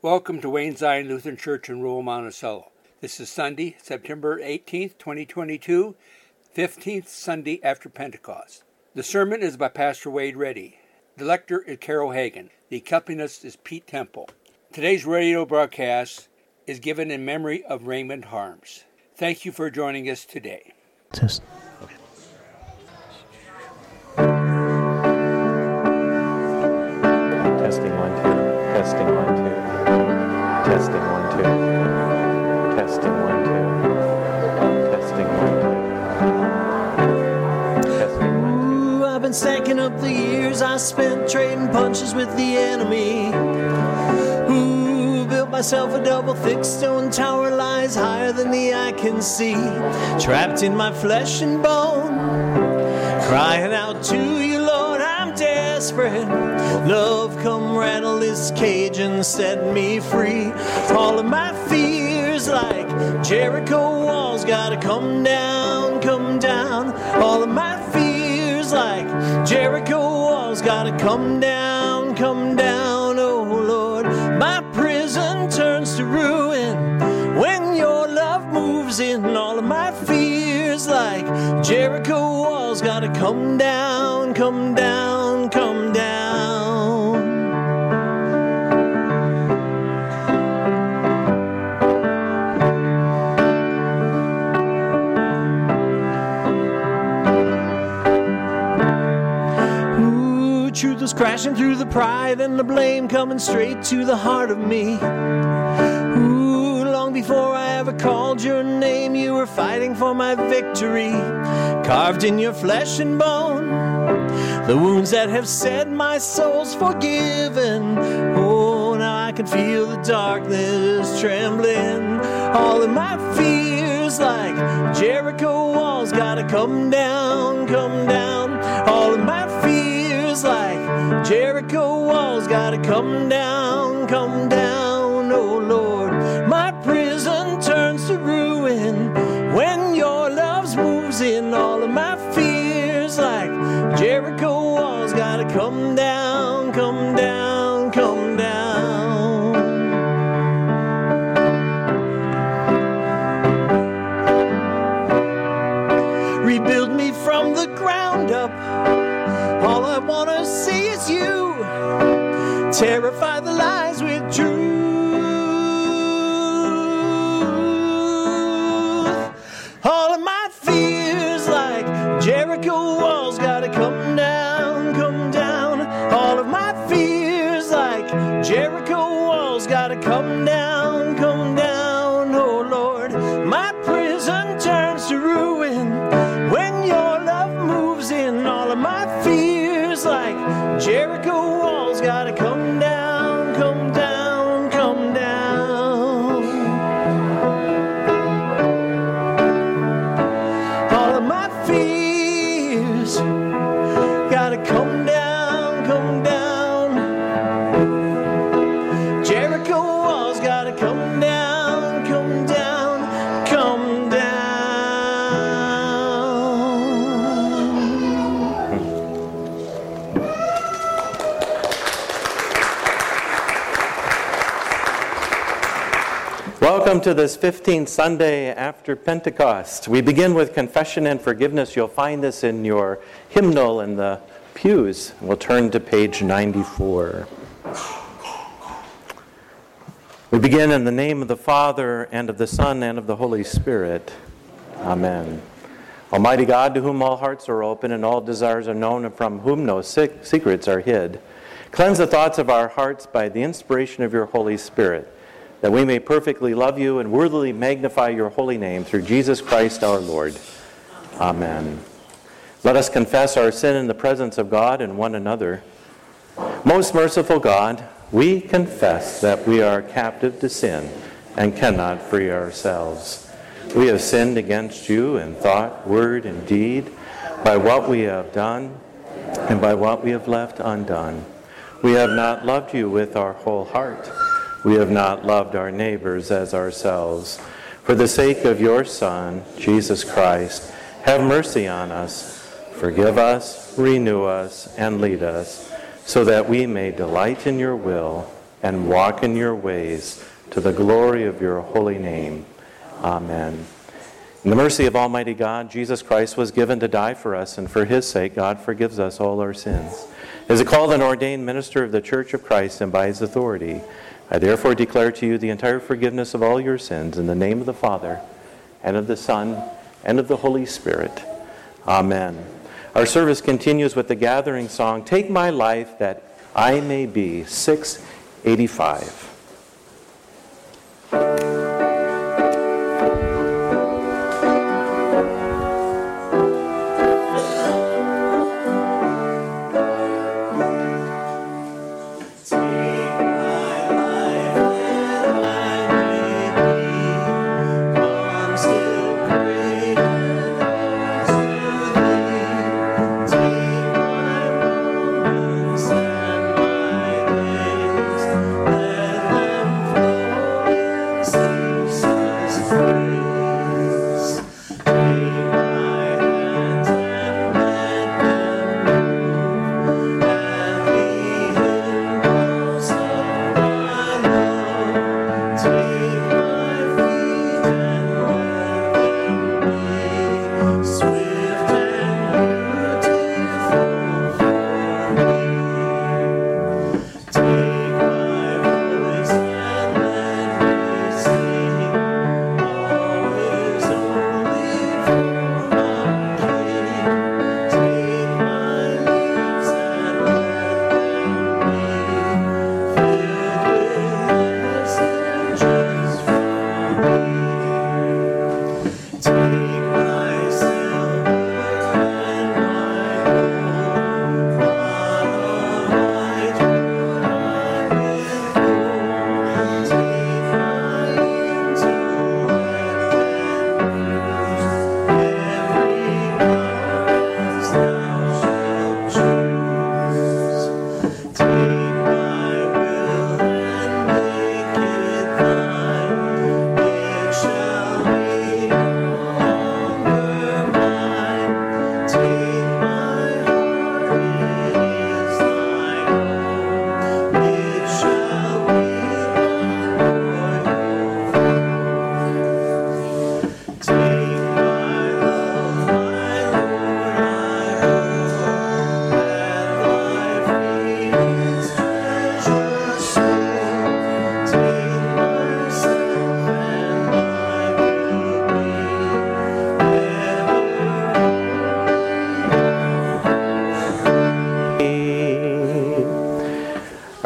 Welcome to Wayne Zion Lutheran Church in rural Monticello. This is Sunday, September 18th, 2022, 15th Sunday after Pentecost. The sermon is by Pastor Wade Reddy. The lector is Carol Hagan. The accompanist is Pete Temple. Today's radio broadcast is given in memory of Raymond Harms. Thank you for joining us today. Test. Stacking up the years I spent trading punches with the enemy. Ooh, built myself a double thick stone tower lies higher than the eye can see. Trapped in my flesh and bone, crying out to you, Lord, I'm desperate. Love, come rattle this cage and set me free. All of my fears, like Jericho walls, gotta come down, come down. All of my Jericho walls, gotta come down, come down. Oh Lord, my prison turns to ruin when your love moves in. All of my fears, like Jericho walls, gotta come down, come down, crashing through the pride and the blame coming straight to the heart of me. Ooh, long before I ever called your name, you were fighting for my victory. Carved in your flesh and bone, the wounds that have said my soul's forgiven. Oh, now I can feel the darkness trembling. All of my fears, like Jericho walls, gotta come down, come down. All of my fears, like Jericho walls, gotta come down, come down. Terrify the lies Welcome to this 15th Sunday after Pentecost. We begin with confession and forgiveness. You'll find this in your hymnal in the pews. We'll turn to page 94. We begin in the name of the Father, and of the Son, and of the Holy Spirit. Amen. Almighty God, to whom all hearts are open and all desires are known, and from whom no secrets are hid, cleanse the thoughts of our hearts by the inspiration of your Holy Spirit, that we may perfectly love you and worthily magnify your holy name through Jesus Christ our Lord. Amen. Let us confess our sin in the presence of God and one another. Most merciful God, we confess that we are captive to sin and cannot free ourselves. We have sinned against you in thought, word, and deed, by what we have done and by what we have left undone. We have not loved you with our whole heart. We have not loved our neighbors as ourselves. For the sake of your Son, Jesus Christ, have mercy on us. Forgive us, renew us, and lead us, so that we may delight in your will and walk in your ways to the glory of your holy name. Amen. In the mercy of Almighty God, Jesus Christ was given to die for us, and for his sake, God forgives us all our sins. As a called and ordained minister of the Church of Christ and by his authority, I therefore declare to you the entire forgiveness of all your sins in the name of the Father, and of the Son, and of the Holy Spirit. Amen. Our service continues with the gathering song, Take My Life That I May Be, 685.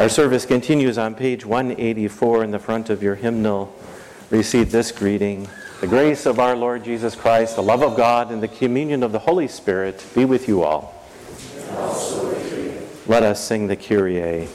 Our service continues on page 184 in the front of your hymnal. Receive this greeting. The grace of our Lord Jesus Christ, the love of God, and the communion of the Holy Spirit be with you all. Let us sing the Kyrie.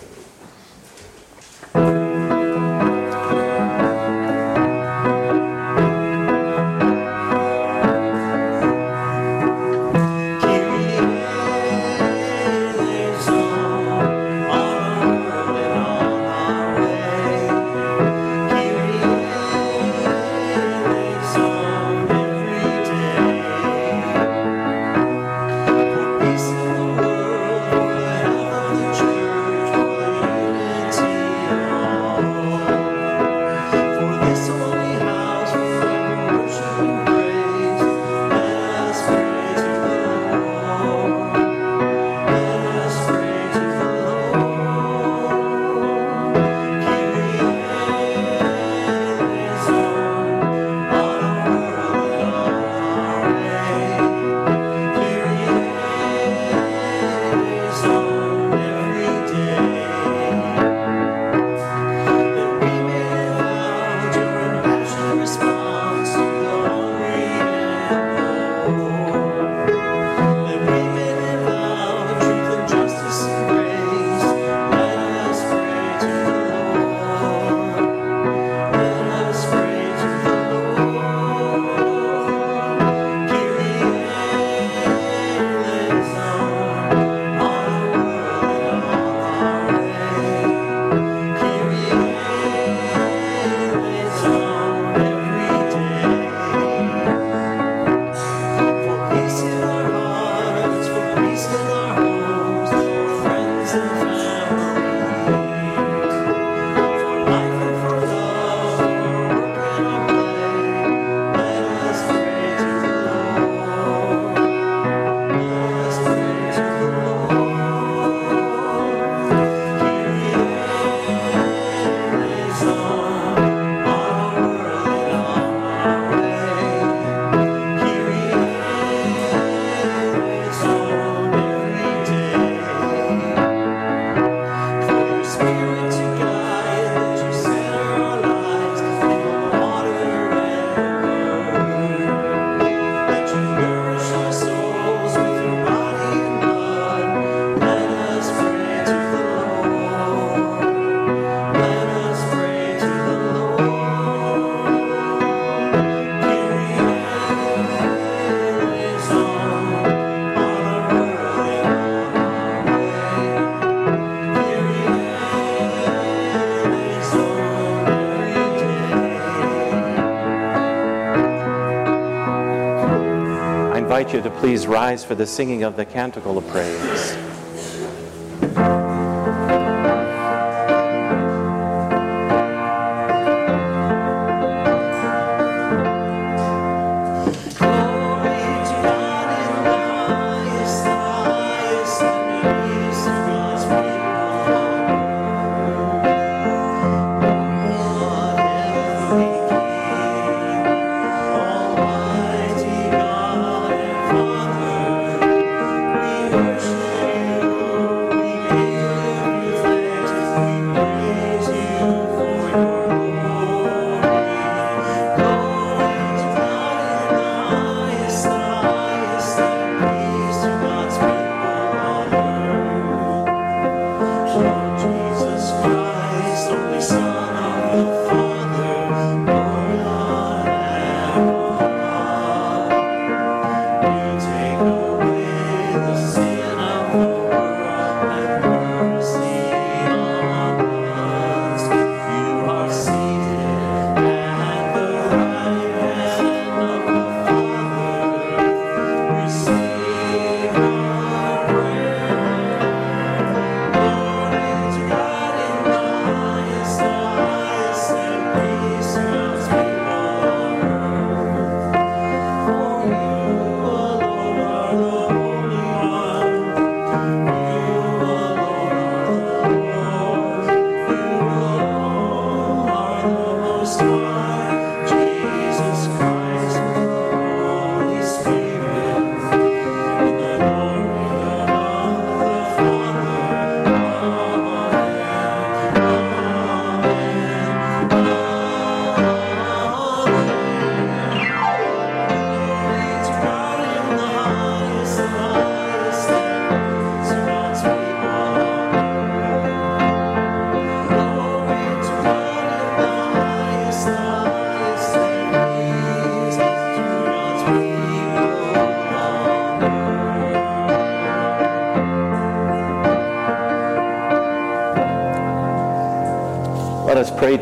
Please rise for the singing of the Canticle of Praise.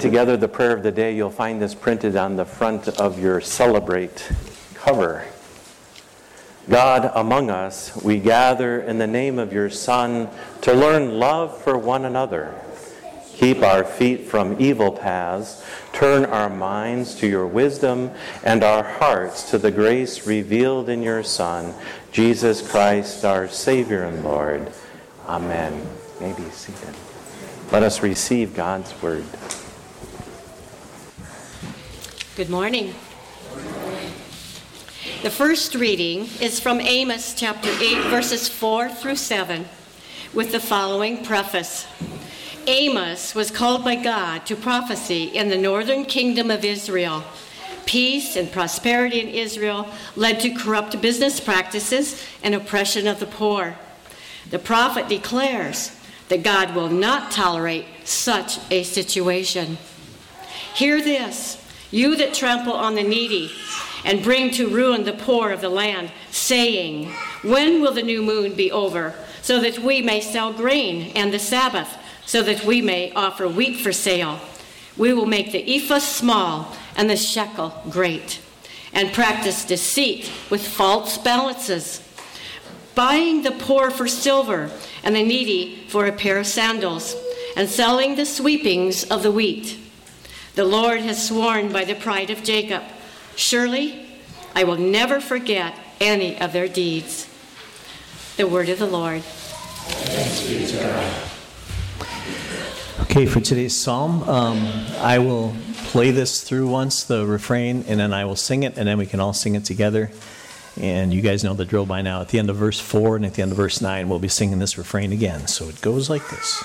Together the prayer of the day, you'll find this printed on the front of your Celebrate cover. God, among us, we gather in the name of your Son to learn love for one another. Keep our feet from evil paths, turn our minds to your wisdom, and our hearts to the grace revealed in your Son, Jesus Christ, our Savior and Lord. Amen. May be seated. Let us receive God's word. Good morning. The first reading is from Amos chapter 8, verses 4 through 7, with the following preface. Amos was called by God to prophecy in the northern kingdom of Israel. Peace and prosperity in Israel led to corrupt business practices and oppression of the poor. The prophet declares that God will not tolerate such a situation. Hear this you that trample on the needy and bring to ruin the poor of the land, saying, When will the new moon be over, so that we may sell grain, and the Sabbath, so that we may offer wheat for sale? We will make the ephah small and the shekel great, and practice deceit with false balances, buying the poor for silver and the needy for a pair of sandals, and selling the sweepings of the wheat. The Lord has sworn by the pride of Jacob, Surely I will never forget any of their deeds. The word of the Lord. Okay, for today's psalm, um, I will play this through once, the refrain, and then I will sing it, and then we can all sing it together. And you guys know the drill by now. At the end of verse 4 and at the end of verse 9, we'll be singing this refrain again. So it goes like this.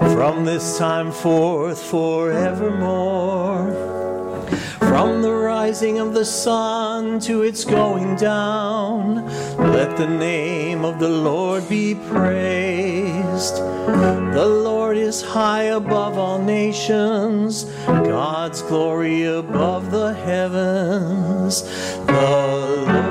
from this time forth forevermore. From the rising of the sun to its going down, let the name of the Lord be praised. The Lord is high above all nations, God's glory above the heavens. The Lord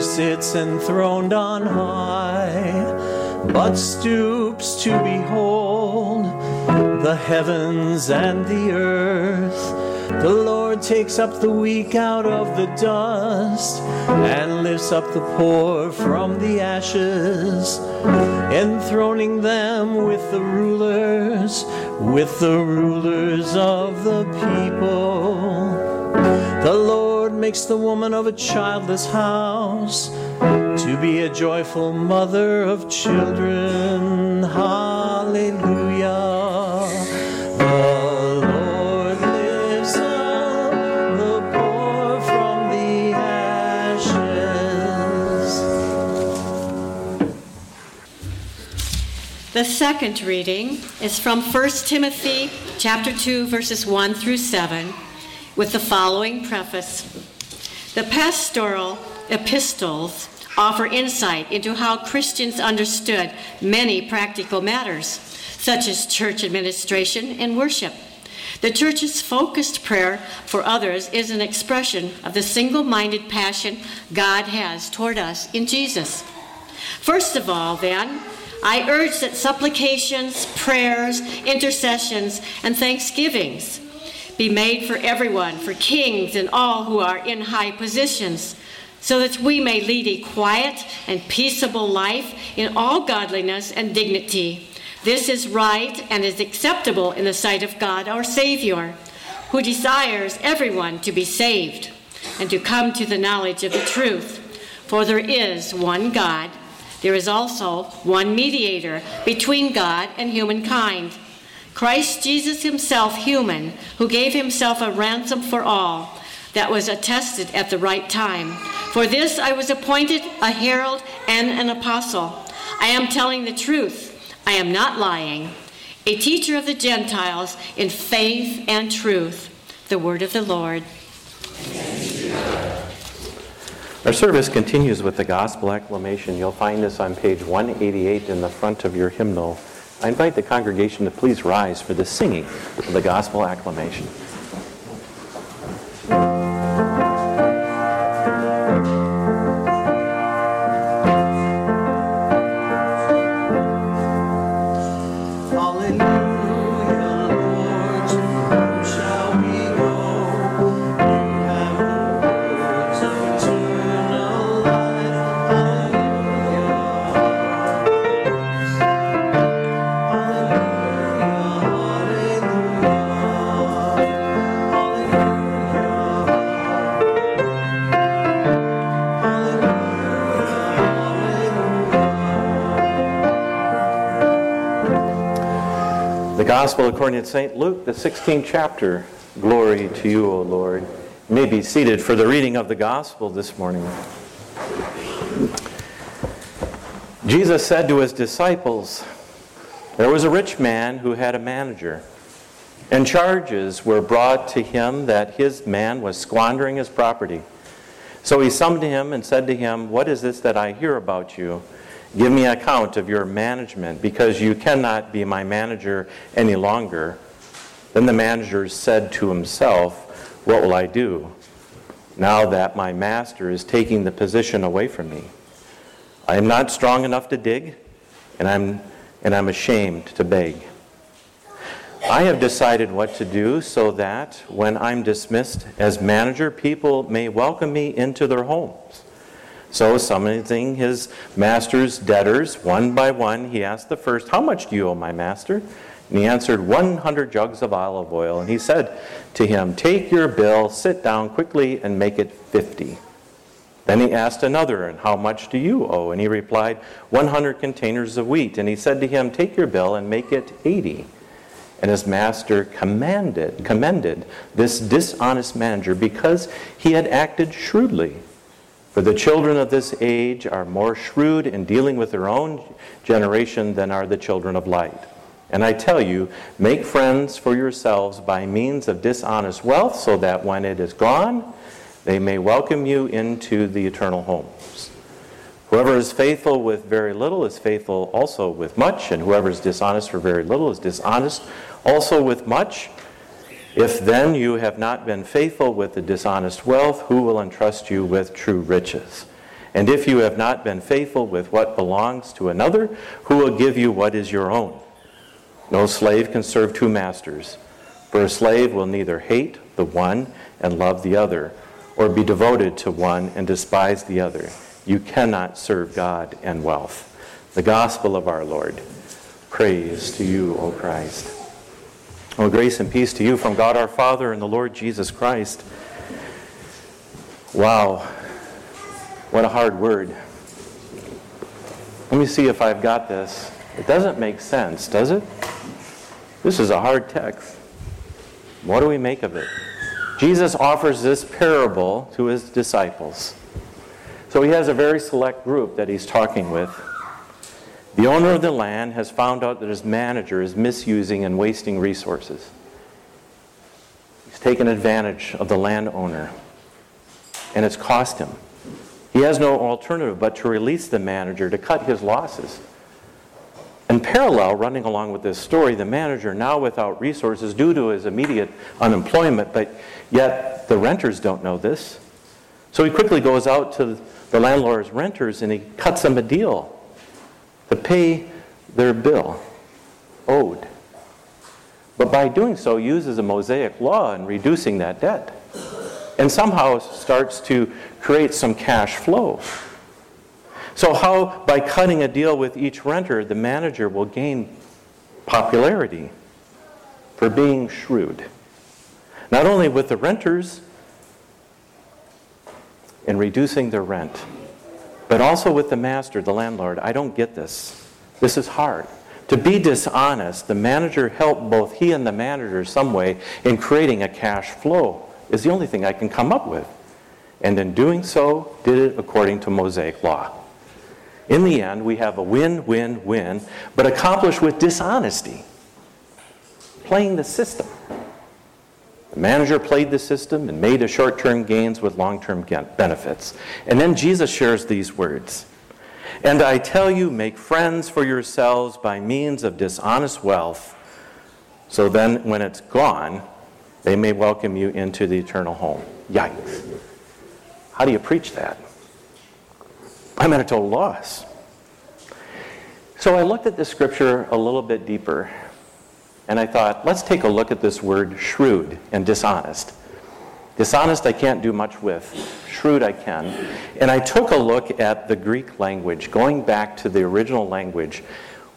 sits enthroned on high, but stoops to behold the heavens and the earth. The Lord takes up the weak out of the dust and lifts up the poor from the ashes, enthroning them with the rulers, with the rulers of the people. The Lord makes the woman of a childless house to be a joyful mother of children. Hallelujah. The Lord lifts up the poor from the ashes. The second reading is from 1 Timothy chapter 2 verses 1 through 7 with the following preface. The pastoral epistles offer insight into how Christians understood many practical matters such as church administration and worship. The church's focused prayer for others is an expression of the single minded passion God has toward us in Jesus. First of all, then, I urge that supplications, prayers, intercessions, and thanksgivings be made for everyone, for kings and all who are in high positions, so that we may lead a quiet and peaceable life in all godliness and dignity. This is right and is acceptable in the sight of God our Savior, who desires everyone to be saved and to come to the knowledge of the truth. For there is one God. There is also one mediator between God and humankind. Christ Jesus himself, human, who gave himself a ransom for all, that was attested at the right time. For this I was appointed a herald and an apostle. I am telling the truth, I am not lying. A teacher of the Gentiles in faith and truth. The word of the Lord. Our service continues with the gospel acclamation. You'll find this on page 188 in the front of your hymnal. I invite the congregation to please rise for the singing of the gospel acclamation. Gospel according to St. Luke, the 16th chapter. Glory to you, O Lord. You may be seated for the reading of the Gospel this morning. Jesus said to his disciples, There was a rich man who had a manager, and charges were brought to him that his man was squandering his property. So he summoned him and said to him, What is this that I hear about you? Give me an account of your management, because you cannot be my manager any longer. Then the manager said to himself, What will I do now that my master is taking the position away from me? I am not strong enough to dig, and I'm, and I'm ashamed to beg. I have decided what to do so that when I'm dismissed as manager, people may welcome me into their homes. So, summoning his master's debtors one by one, he asked the first, How much do you owe my master? And he answered, 100 jugs of olive oil. And he said to him, Take your bill, sit down quickly, and make it 50. Then he asked another, And how much do you owe? And he replied, 100 containers of wheat. And he said to him, Take your bill and make it 80. And his master commanded, commended this dishonest manager because he had acted shrewdly. For the children of this age are more shrewd in dealing with their own generation than are the children of light. And I tell you, make friends for yourselves by means of dishonest wealth, so that when it is gone, they may welcome you into the eternal homes. Whoever is faithful with very little is faithful also with much, and whoever is dishonest for very little is dishonest also with much. If then you have not been faithful with the dishonest wealth, who will entrust you with true riches? And if you have not been faithful with what belongs to another, who will give you what is your own? No slave can serve two masters, for a slave will neither hate the one and love the other, or be devoted to one and despise the other. You cannot serve God and wealth. The gospel of our Lord. Praise to you, O Christ. Well, grace and peace to you from God our Father and the Lord Jesus Christ. Wow, what a hard word. Let me see if I've got this. It doesn't make sense, does it? This is a hard text. What do we make of it? Jesus offers this parable to his disciples. So he has a very select group that he's talking with. The owner of the land has found out that his manager is misusing and wasting resources. He's taken advantage of the landowner, and it's cost him. He has no alternative but to release the manager to cut his losses. In parallel, running along with this story, the manager, now without resources due to his immediate unemployment, but yet the renters don't know this. So he quickly goes out to the landlord's renters and he cuts them a deal to pay their bill owed. But by doing so, uses a Mosaic law in reducing that debt. And somehow starts to create some cash flow. So, how, by cutting a deal with each renter, the manager will gain popularity for being shrewd. Not only with the renters in reducing their rent, but also with the master, the landlord. I don't get this. This is hard. To be dishonest, the manager helped both he and the manager some way in creating a cash flow, is the only thing I can come up with. And in doing so, did it according to Mosaic law. In the end, we have a win win win, but accomplished with dishonesty, playing the system. The manager played the system and made a short term gains with long term benefits. And then Jesus shares these words And I tell you, make friends for yourselves by means of dishonest wealth, so then when it's gone, they may welcome you into the eternal home. Yikes. How do you preach that? I'm at a total loss. So I looked at the scripture a little bit deeper and I thought, let's take a look at this word shrewd and dishonest. Dishonest, I can't do much with. Shrewd, I can. And I took a look at the Greek language, going back to the original language.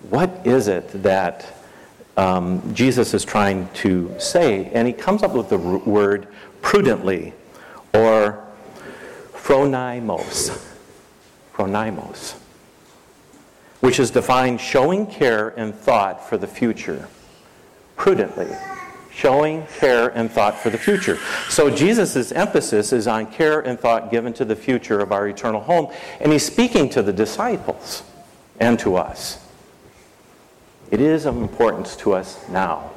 What is it that um, Jesus is trying to say? And he comes up with the r- word prudently or phronimos. Phronimos. Which is defined showing care and thought for the future prudently, showing care and thought for the future. So Jesus' emphasis is on care and thought given to the future of our eternal home, and he's speaking to the disciples and to us. It is of importance to us now,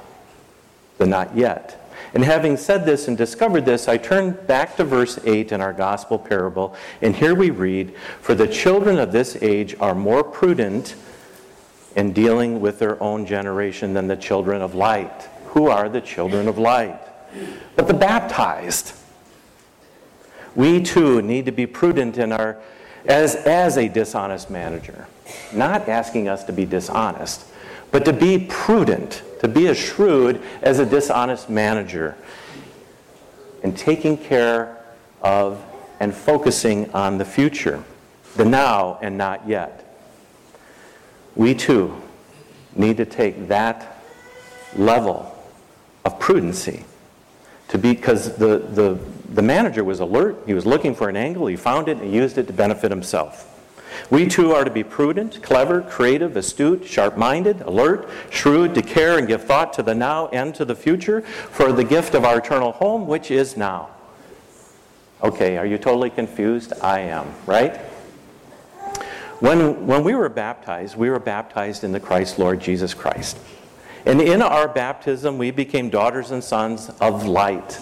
the not yet. And having said this and discovered this, I turn back to verse 8 in our gospel parable, and here we read For the children of this age are more prudent in dealing with their own generation than the children of light. Who are the children of light? But the baptized. We too need to be prudent in our as, as a dishonest manager. Not asking us to be dishonest, but to be prudent, to be as shrewd as a dishonest manager in taking care of and focusing on the future, the now and not yet we too need to take that level of prudency to be because the, the, the manager was alert he was looking for an angle he found it and he used it to benefit himself We too are to be prudent, clever, creative, astute, sharp minded, alert, shrewd, to care and give thought to the now and to the future for the gift of our eternal home, which is now. Okay, are you totally confused? I am, right? When, when we were baptized, we were baptized in the Christ Lord Jesus Christ. And in our baptism, we became daughters and sons of light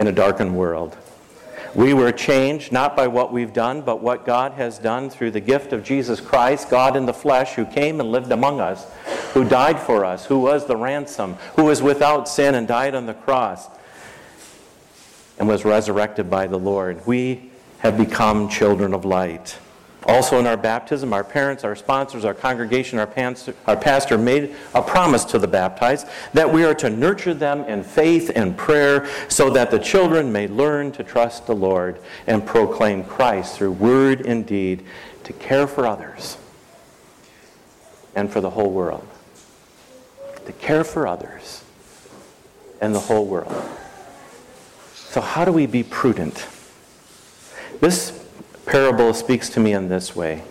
in a darkened world. We were changed not by what we've done, but what God has done through the gift of Jesus Christ, God in the flesh, who came and lived among us, who died for us, who was the ransom, who was without sin and died on the cross, and was resurrected by the Lord. We have become children of light. Also, in our baptism, our parents, our sponsors, our congregation, our, pastor, our pastor made a promise to the baptized that we are to nurture them in faith and prayer so that the children may learn to trust the Lord and proclaim Christ through word and deed to care for others and for the whole world. To care for others and the whole world. So, how do we be prudent? This parable speaks to me in this way.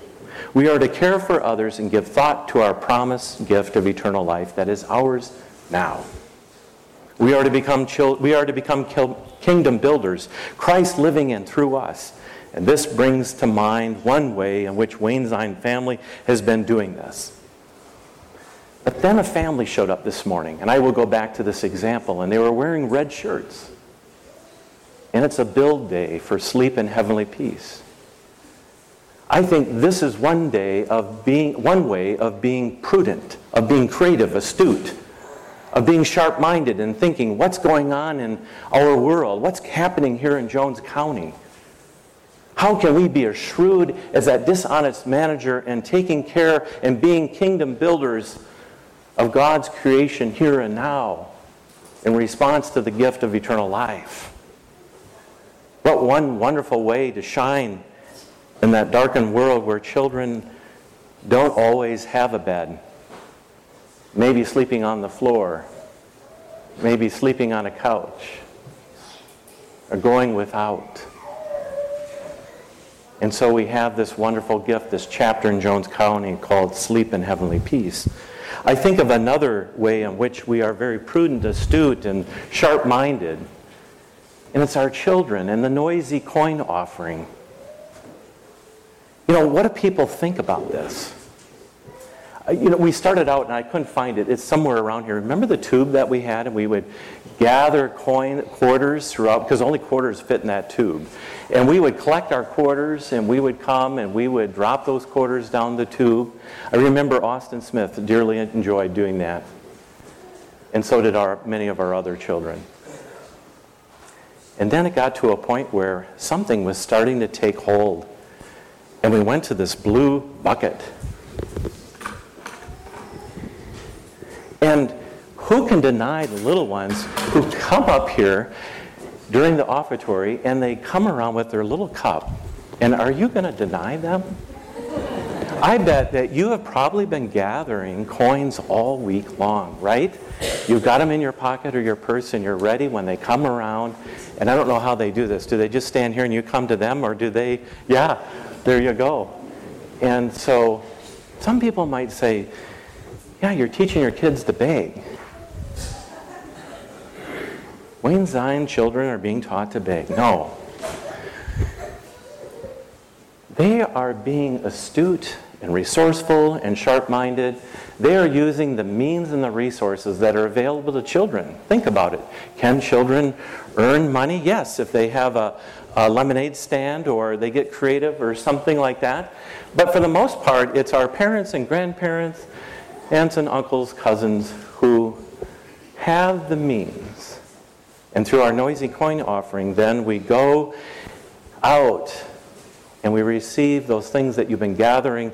We are to care for others and give thought to our promised gift of eternal life that is ours now. We are to become, we are to become kingdom builders, Christ living in through us. And this brings to mind one way in which Wayne Zion family has been doing this. But then a family showed up this morning, and I will go back to this example, and they were wearing red shirts. And it's a build day for Sleep in Heavenly Peace. I think this is one day of being one way of being prudent, of being creative, astute, of being sharp-minded and thinking what's going on in our world, what's happening here in Jones County. How can we be as shrewd as that dishonest manager and taking care and being kingdom builders of God's creation here and now in response to the gift of eternal life? What one wonderful way to shine in that darkened world where children don't always have a bed, maybe sleeping on the floor, maybe sleeping on a couch, or going without. And so we have this wonderful gift, this chapter in Jones County called Sleep in Heavenly Peace. I think of another way in which we are very prudent, astute, and sharp minded, and it's our children and the noisy coin offering. You know, what do people think about this? Uh, you know, we started out and I couldn't find it. It's somewhere around here. Remember the tube that we had and we would gather coin quarters throughout because only quarters fit in that tube. And we would collect our quarters and we would come and we would drop those quarters down the tube. I remember Austin Smith dearly enjoyed doing that. And so did our many of our other children. And then it got to a point where something was starting to take hold and we went to this blue bucket. And who can deny the little ones who come up here during the offertory and they come around with their little cup? And are you going to deny them? I bet that you have probably been gathering coins all week long, right? You've got them in your pocket or your purse and you're ready when they come around. And I don't know how they do this. Do they just stand here and you come to them or do they, yeah, there you go. And so some people might say, yeah, you're teaching your kids to beg. Wayne Zion children are being taught to beg. No. They are being astute and resourceful and sharp minded. They are using the means and the resources that are available to children. Think about it. Can children earn money? Yes, if they have a, a lemonade stand or they get creative or something like that. But for the most part, it's our parents and grandparents, aunts and uncles, cousins who have the means. And through our noisy coin offering, then we go out and we receive those things that you've been gathering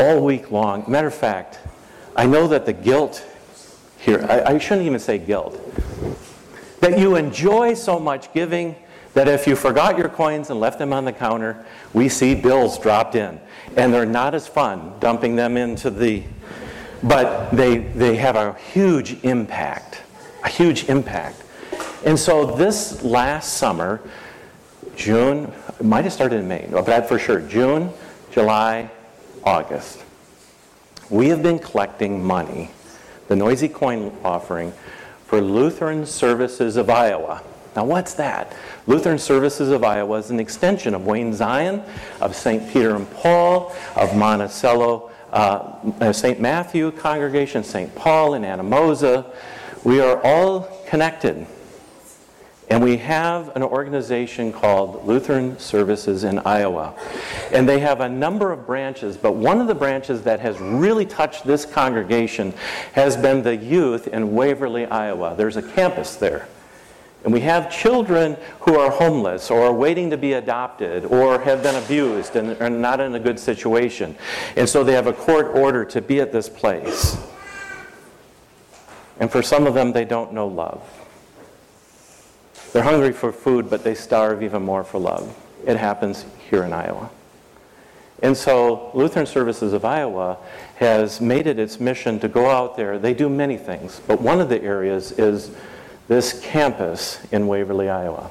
all week long. Matter of fact, I know that the guilt here, I, I shouldn't even say guilt, that you enjoy so much giving that if you forgot your coins and left them on the counter, we see bills dropped in. And they're not as fun dumping them into the, but they, they have a huge impact, a huge impact. And so this last summer, June, might have started in May, but for sure, June, July, August, we have been collecting money, the Noisy Coin offering, for Lutheran Services of Iowa. Now, what's that? Lutheran Services of Iowa is an extension of Wayne Zion, of St. Peter and Paul, of Monticello, uh, St. Matthew congregation, St. Paul in Anamosa. We are all connected. And we have an organization called Lutheran Services in Iowa. And they have a number of branches, but one of the branches that has really touched this congregation has been the youth in Waverly, Iowa. There's a campus there. And we have children who are homeless or are waiting to be adopted or have been abused and are not in a good situation. And so they have a court order to be at this place. And for some of them, they don't know love. They're hungry for food, but they starve even more for love. It happens here in Iowa. And so Lutheran Services of Iowa has made it its mission to go out there. They do many things, but one of the areas is this campus in Waverly, Iowa.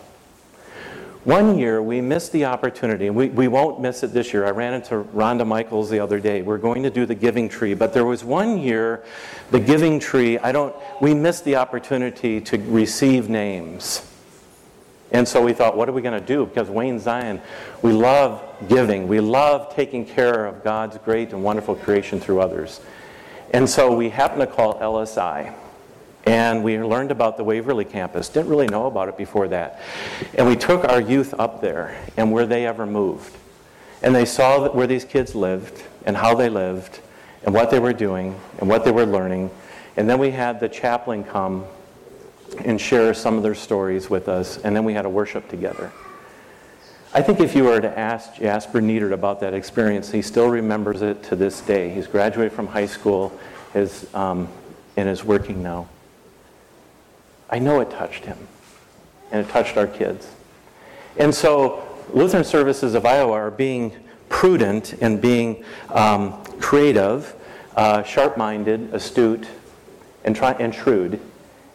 One year we missed the opportunity, and we, we won't miss it this year. I ran into Rhonda Michaels the other day. We're going to do the giving tree, but there was one year, the giving tree, I don't, we missed the opportunity to receive names. And so we thought, what are we going to do? Because Wayne Zion, we love giving. We love taking care of God's great and wonderful creation through others. And so we happened to call LSI. And we learned about the Waverly campus. Didn't really know about it before that. And we took our youth up there and where they ever moved. And they saw where these kids lived and how they lived and what they were doing and what they were learning. And then we had the chaplain come and share some of their stories with us, and then we had a worship together. I think if you were to ask Jasper Niedert about that experience, he still remembers it to this day. He's graduated from high school is, um, and is working now. I know it touched him, and it touched our kids. And so, Lutheran Services of Iowa are being prudent and being um, creative, uh, sharp minded, astute, and, try- and shrewd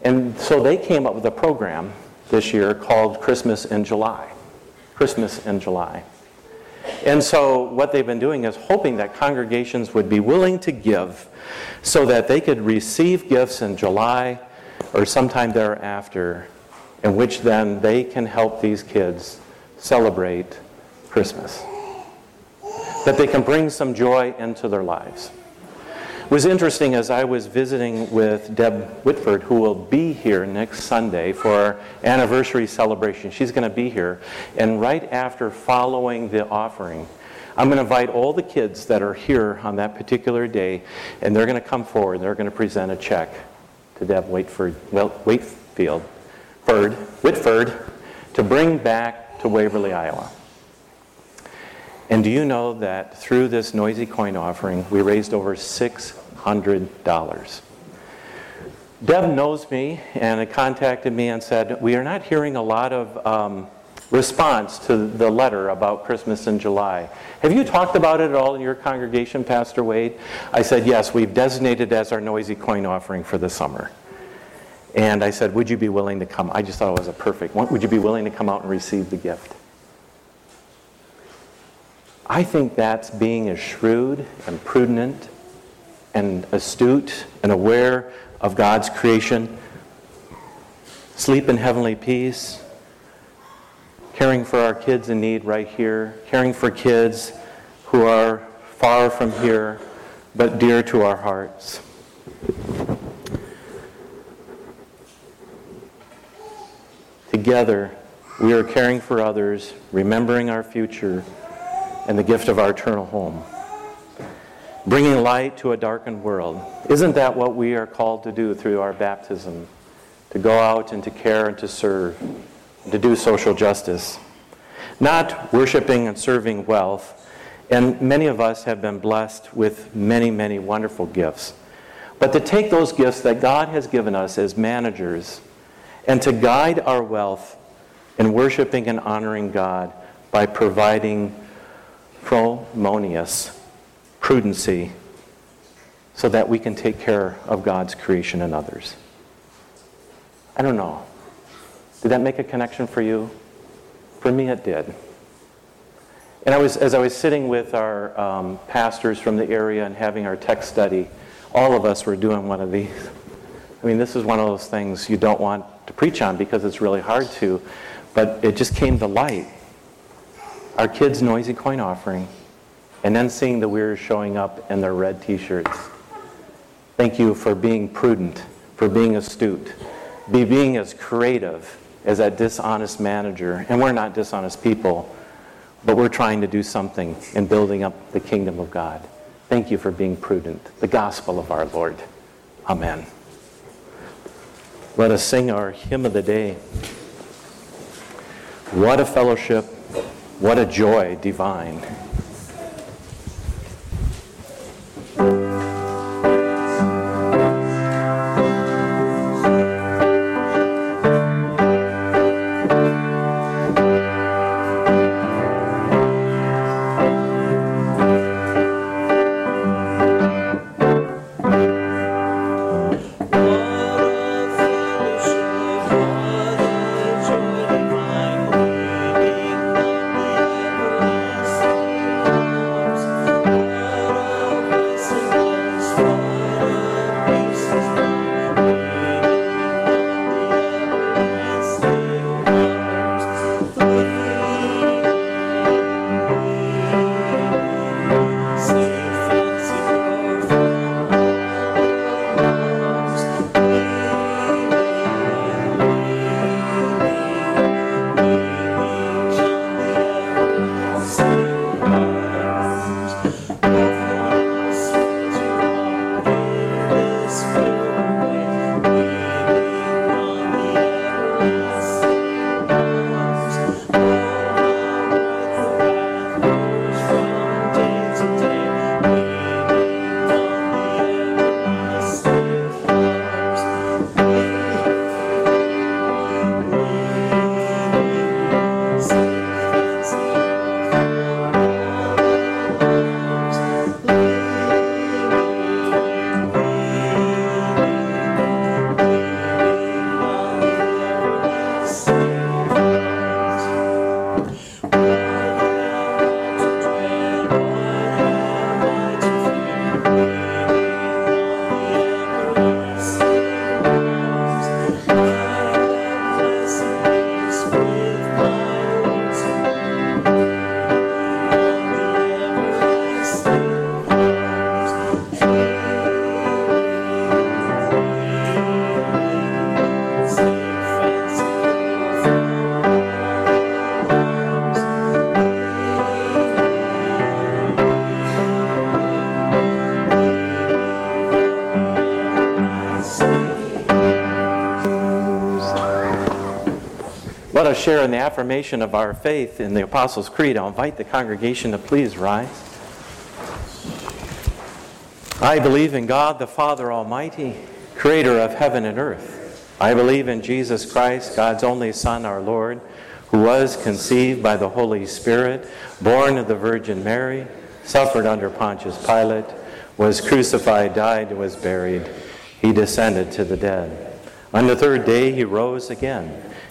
and so they came up with a program this year called Christmas in July. Christmas in July. And so what they've been doing is hoping that congregations would be willing to give so that they could receive gifts in July or sometime thereafter, in which then they can help these kids celebrate Christmas. That they can bring some joy into their lives It was interesting as I was visiting with Deb Whitford, who will be here next Sunday for our anniversary celebration. She's going to be here. And right after following the offering, I'm going to invite all the kids that are here on that particular day, and they're going to come forward. They're going to present a check to Deb Waitford, well, Whitford, to bring back to Waverly, Iowa. And do you know that through this noisy coin offering, we raised over $600? Deb knows me and contacted me and said, We are not hearing a lot of um, response to the letter about Christmas in July. Have you talked about it at all in your congregation, Pastor Wade? I said, Yes, we've designated as our noisy coin offering for the summer. And I said, Would you be willing to come? I just thought it was a perfect one. Would you be willing to come out and receive the gift? I think that's being as shrewd and prudent and astute and aware of God's creation. Sleep in heavenly peace. Caring for our kids in need right here. Caring for kids who are far from here but dear to our hearts. Together, we are caring for others, remembering our future and the gift of our eternal home. Bringing light to a darkened world. Isn't that what we are called to do through our baptism? To go out and to care and to serve, to do social justice. Not worshiping and serving wealth. And many of us have been blessed with many, many wonderful gifts. But to take those gifts that God has given us as managers and to guide our wealth in worshiping and honoring God by providing promonius, prudency, so that we can take care of God's creation and others. I don't know. Did that make a connection for you? For me, it did. And I was, as I was sitting with our um, pastors from the area and having our text study, all of us were doing one of these. I mean, this is one of those things you don't want to preach on because it's really hard to, but it just came to light. Our kids' noisy coin offering, and then seeing the Weirs showing up in their red t shirts. Thank you for being prudent, for being astute, be being as creative as that dishonest manager. And we're not dishonest people but we're trying to do something in building up the kingdom of God. Thank you for being prudent. The gospel of our Lord. Amen. Let us sing our hymn of the day. What a fellowship, what a joy divine. Share in the affirmation of our faith in the Apostles' Creed, I'll invite the congregation to please rise. I believe in God the Father Almighty, creator of heaven and earth. I believe in Jesus Christ, God's only Son, our Lord, who was conceived by the Holy Spirit, born of the Virgin Mary, suffered under Pontius Pilate, was crucified, died, was buried. He descended to the dead. On the third day, he rose again.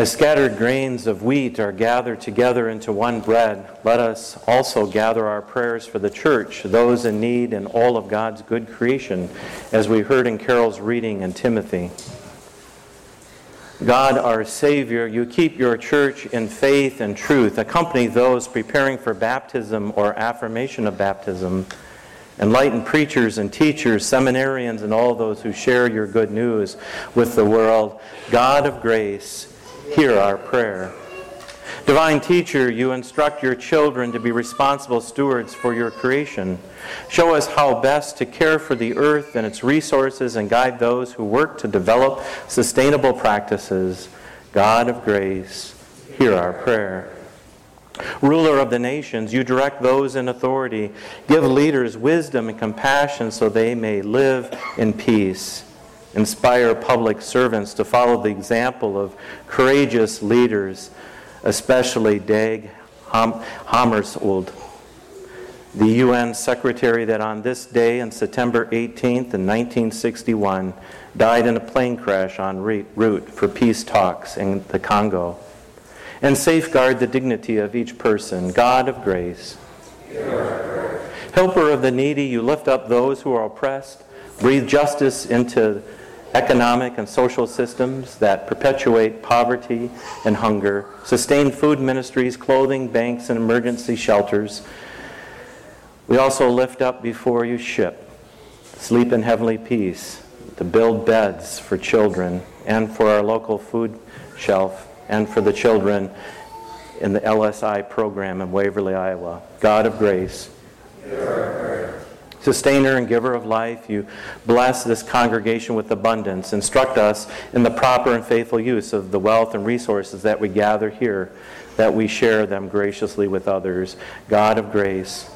As scattered grains of wheat are gathered together into one bread, let us also gather our prayers for the church, those in need, and all of God's good creation, as we heard in Carol's reading in Timothy. God, our Savior, you keep your church in faith and truth. Accompany those preparing for baptism or affirmation of baptism. Enlighten preachers and teachers, seminarians, and all those who share your good news with the world. God of grace, hear our prayer. Divine Teacher, you instruct your children to be responsible stewards for your creation. Show us how best to care for the earth and its resources and guide those who work to develop sustainable practices. God of grace, hear our prayer. Ruler of the nations, you direct those in authority. Give leaders wisdom and compassion so they may live in peace. Inspire public servants to follow the example of courageous leaders, especially Dag Hammarskjöld, the UN secretary that on this day, on September 18th, in 1961, died in a plane crash en route for peace talks in the Congo. And safeguard the dignity of each person, God of grace. Helper of the needy, you lift up those who are oppressed, breathe justice into economic and social systems that perpetuate poverty and hunger, sustain food ministries, clothing banks, and emergency shelters. We also lift up before you ship, sleep in heavenly peace, to build beds for children and for our local food shelf and for the children in the LSI program in Waverly, Iowa. God of grace, sustainer and giver of life, you bless this congregation with abundance. Instruct us in the proper and faithful use of the wealth and resources that we gather here, that we share them graciously with others. God of grace,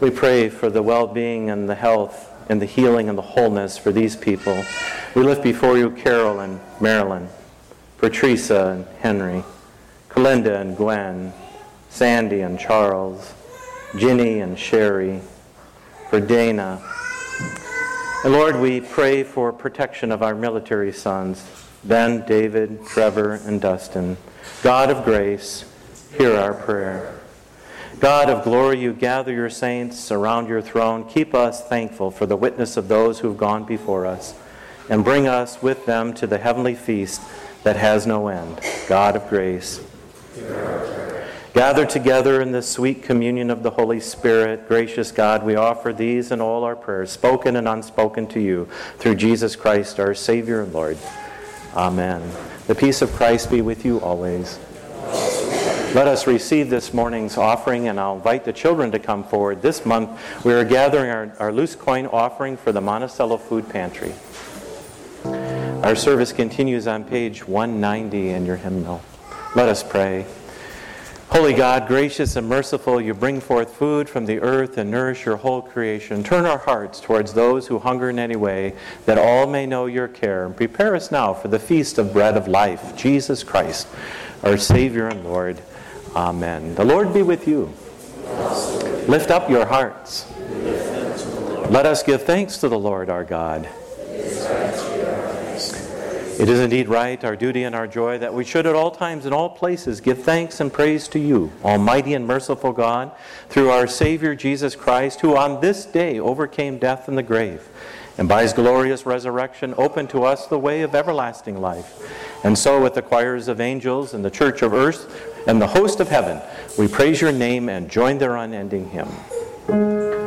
we pray for the well being and the health and the healing and the wholeness for these people. We lift before you Carol and Marilyn, Teresa and Henry, Kalinda and Gwen, Sandy and Charles, Ginny and Sherry, for Dana. And Lord, we pray for protection of our military sons, Ben, David, Trevor, and Dustin. God of grace, hear our prayer. God of glory, you gather your saints around your throne. Keep us thankful for the witness of those who have gone before us, and bring us with them to the heavenly feast that has no end. God of grace. Gathered together in the sweet communion of the Holy Spirit, gracious God, we offer these and all our prayers, spoken and unspoken to you, through Jesus Christ, our Savior and Lord. Amen. The peace of Christ be with you always. Let us receive this morning's offering, and I'll invite the children to come forward. This month, we are gathering our, our loose coin offering for the Monticello Food Pantry. Our service continues on page 190 in your hymnal. Let us pray. Holy God, gracious and merciful, you bring forth food from the earth and nourish your whole creation. Turn our hearts towards those who hunger in any way, that all may know your care. And prepare us now for the feast of bread of life, Jesus Christ, our Savior and Lord. Amen. The Lord be with you. Lift up your hearts. Let us give thanks to the Lord our God. It is indeed right, our duty and our joy, that we should at all times and all places give thanks and praise to you, Almighty and merciful God, through our Savior Jesus Christ, who on this day overcame death and the grave, and by his glorious resurrection opened to us the way of everlasting life. And so, with the choirs of angels and the church of earth, and the host of heaven, we praise your name and join their unending hymn.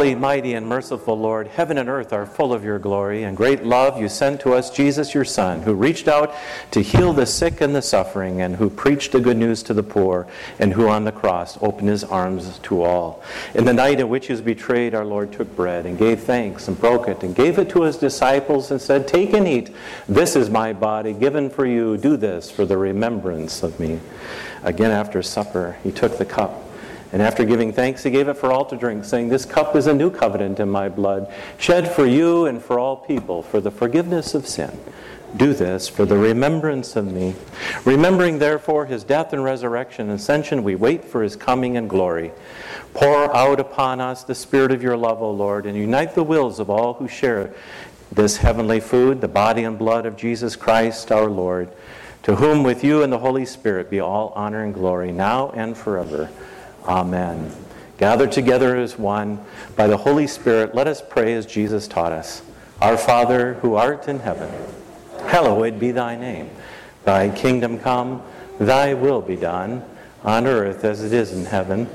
Mighty and merciful Lord, heaven and earth are full of your glory, and great love you sent to us Jesus, your Son, who reached out to heal the sick and the suffering, and who preached the good news to the poor, and who on the cross opened his arms to all. In the night in which he was betrayed, our Lord took bread and gave thanks and broke it and gave it to his disciples and said, Take and eat. This is my body given for you. Do this for the remembrance of me. Again, after supper, he took the cup. And after giving thanks, he gave it for all to drink, saying, This cup is a new covenant in my blood, shed for you and for all people for the forgiveness of sin. Do this for the remembrance of me. Remembering, therefore, his death and resurrection and ascension, we wait for his coming and glory. Pour out upon us the Spirit of your love, O Lord, and unite the wills of all who share this heavenly food, the body and blood of Jesus Christ our Lord, to whom with you and the Holy Spirit be all honor and glory, now and forever. Amen. Gathered together as one by the Holy Spirit, let us pray as Jesus taught us. Our Father, who art in heaven, hallowed be thy name. Thy kingdom come, thy will be done, on earth as it is in heaven.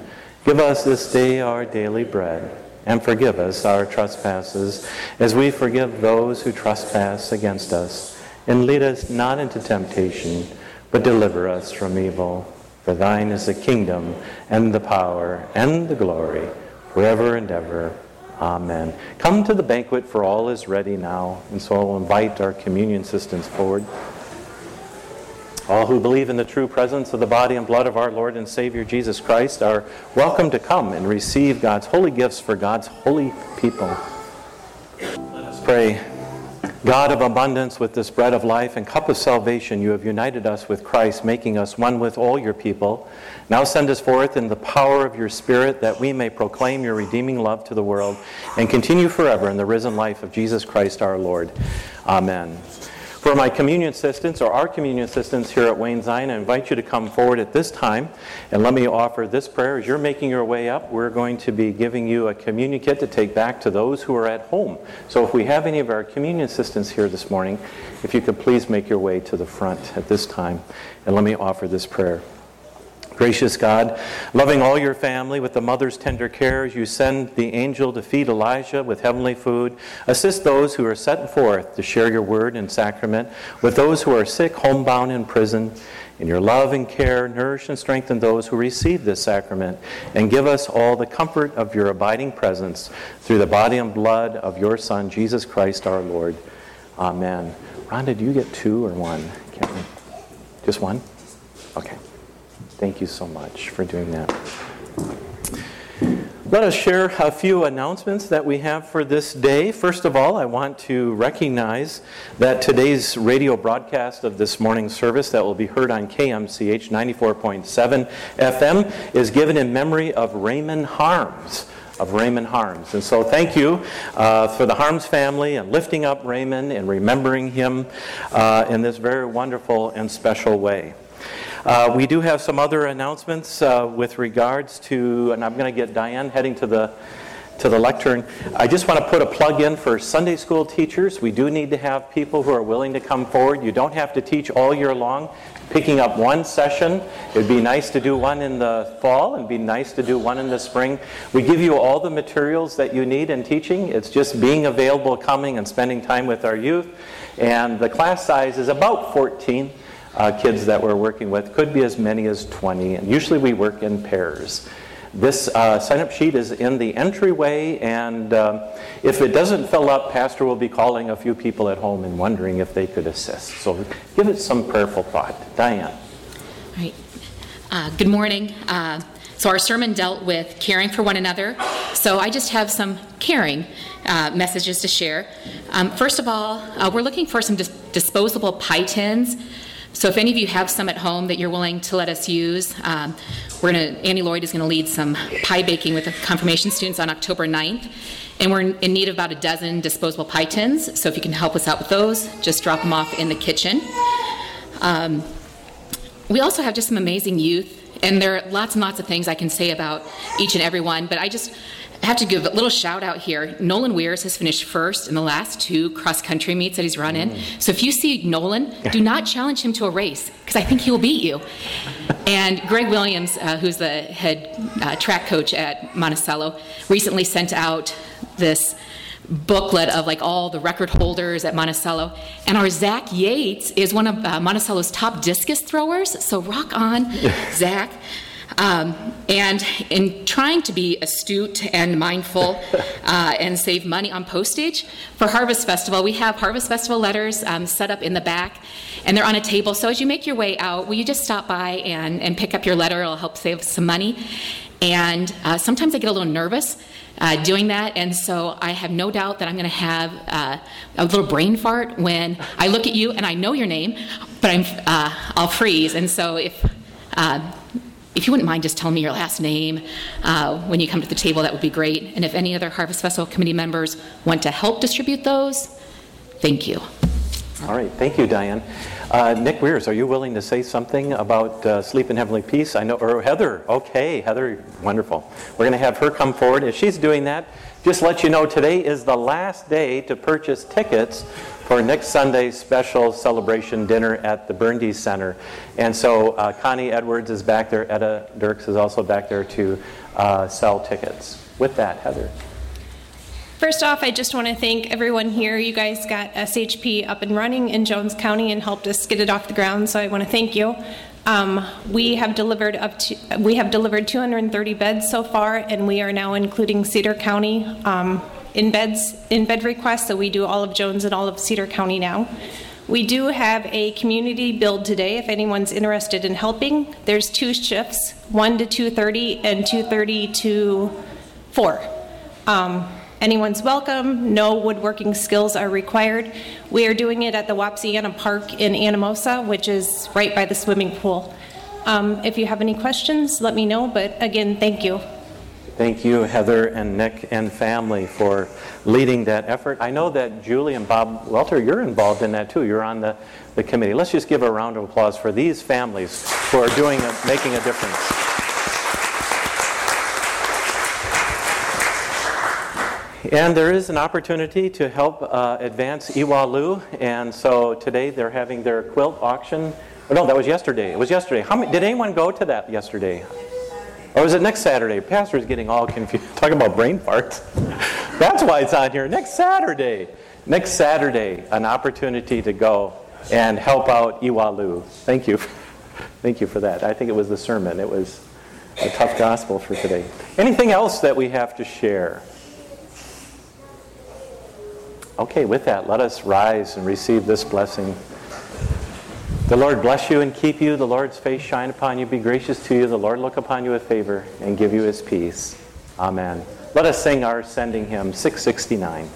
Give us this day our daily bread, and forgive us our trespasses, as we forgive those who trespass against us. And lead us not into temptation, but deliver us from evil. For thine is the kingdom, and the power, and the glory, forever and ever. Amen. Come to the banquet, for all is ready now. And so I'll invite our communion assistants forward. All who believe in the true presence of the body and blood of our Lord and Savior Jesus Christ are welcome to come and receive God's holy gifts for God's holy people. Let us pray. God of abundance, with this bread of life and cup of salvation, you have united us with Christ, making us one with all your people. Now send us forth in the power of your Spirit that we may proclaim your redeeming love to the world and continue forever in the risen life of Jesus Christ our Lord. Amen. For my communion assistants or our communion assistants here at Wayne Zion, I invite you to come forward at this time and let me offer this prayer. As you're making your way up, we're going to be giving you a communion kit to take back to those who are at home. So if we have any of our communion assistants here this morning, if you could please make your way to the front at this time and let me offer this prayer. Gracious God, loving all your family with the mother's tender cares, you send the angel to feed Elijah with heavenly food, assist those who are sent forth to share your word and sacrament with those who are sick, homebound, and in prison. In your love and care, nourish and strengthen those who receive this sacrament, and give us all the comfort of your abiding presence through the body and blood of your Son, Jesus Christ our Lord. Amen. Rhonda, do you get two or one? Just one? Okay. Thank you so much for doing that. Let us share a few announcements that we have for this day. First of all, I want to recognize that today's radio broadcast of this morning's service that will be heard on KMCH 94.7 FM is given in memory of Raymond Harms of Raymond Harms. And so thank you uh, for the Harms family and lifting up Raymond and remembering him uh, in this very wonderful and special way. Uh, we do have some other announcements uh, with regards to, and I'm going to get Diane heading to the to the lectern. I just want to put a plug in for Sunday school teachers. We do need to have people who are willing to come forward. You don't have to teach all year long. Picking up one session, it'd be nice to do one in the fall and be nice to do one in the spring. We give you all the materials that you need in teaching. It's just being available, coming, and spending time with our youth. And the class size is about 14 uh, kids that we're working with. Could be as many as 20. And usually we work in pairs. This uh, sign up sheet is in the entryway, and uh, if it doesn't fill up, Pastor will be calling a few people at home and wondering if they could assist. So give it some prayerful thought. Diane. All right. Uh, good morning. Uh, so, our sermon dealt with caring for one another. So, I just have some caring uh, messages to share. Um, first of all, uh, we're looking for some dis- disposable pie tins so if any of you have some at home that you're willing to let us use, um, we're gonna, Annie Lloyd is going to lead some pie baking with the confirmation students on October 9th. And we're in need of about a dozen disposable pie tins. So if you can help us out with those, just drop them off in the kitchen. Um, we also have just some amazing youth, and there are lots and lots of things I can say about each and every one, but I just I have to give a little shout out here. Nolan Weirs has finished first in the last two cross country meets that he's run in. Mm. So if you see Nolan, do not challenge him to a race because I think he will beat you. And Greg Williams, uh, who's the head uh, track coach at Monticello, recently sent out this booklet of like all the record holders at Monticello. And our Zach Yates is one of uh, Monticello's top discus throwers. So rock on, Zach. Um, and in trying to be astute and mindful uh, and save money on postage for Harvest Festival, we have Harvest Festival letters um, set up in the back, and they're on a table. So as you make your way out, will you just stop by and, and pick up your letter? It'll help save some money. And uh, sometimes I get a little nervous uh, doing that, and so I have no doubt that I'm going to have uh, a little brain fart when I look at you and I know your name, but I'm, uh, I'll freeze. And so if uh, if you wouldn't mind just telling me your last name uh, when you come to the table, that would be great. And if any other Harvest Festival Committee members want to help distribute those, thank you. All right, thank you, Diane. Uh, Nick Weirs, are you willing to say something about uh, Sleep in Heavenly Peace? I know, or Heather. Okay, Heather, wonderful. We're going to have her come forward. As she's doing that, just let you know today is the last day to purchase tickets for next Sunday's special celebration dinner at the Berndes Center. And so uh, Connie Edwards is back there, Etta Dirks is also back there to uh, sell tickets. With that, Heather. First off, I just want to thank everyone here. You guys got SHP up and running in Jones County and helped us get it off the ground, so I want to thank you. Um, we have delivered up to we have delivered 230 beds so far, and we are now including Cedar County um, in beds in bed requests. So we do all of Jones and all of Cedar County now. We do have a community build today. If anyone's interested in helping, there's two shifts: one to 2:30 and 2:30 to 4. Um, Anyone's welcome. No woodworking skills are required. We are doing it at the Wapsiana Park in Anamosa, which is right by the swimming pool. Um, if you have any questions, let me know. But again, thank you. Thank you, Heather and Nick and family, for leading that effort. I know that Julie and Bob Welter, you're involved in that too. You're on the, the committee. Let's just give a round of applause for these families who are doing a, making a difference. And there is an opportunity to help uh, advance Ewalu, and so today they're having their quilt auction. Oh, no, that was yesterday. It was yesterday. How many, did anyone go to that yesterday? Or was it next Saturday? Pastor's getting all confused. Talking about brain farts. That's why it's on here. Next Saturday. Next Saturday, an opportunity to go and help out Ewalu. Thank you. Thank you for that. I think it was the sermon. It was a tough gospel for today. Anything else that we have to share? Okay, with that, let us rise and receive this blessing. The Lord bless you and keep you. The Lord's face shine upon you, be gracious to you. The Lord look upon you with favor and give you his peace. Amen. Let us sing our sending hymn 669.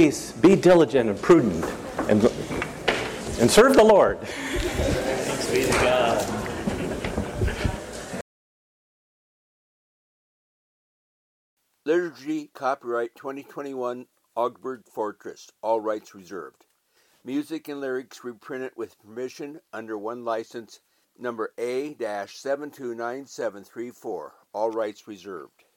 Go be diligent and prudent, and, and serve the Lord. Thanks be to God. Liturgy copyright 2021 Augsburg Fortress, all rights reserved. Music and lyrics reprinted with permission under one license number A 729734, all rights reserved.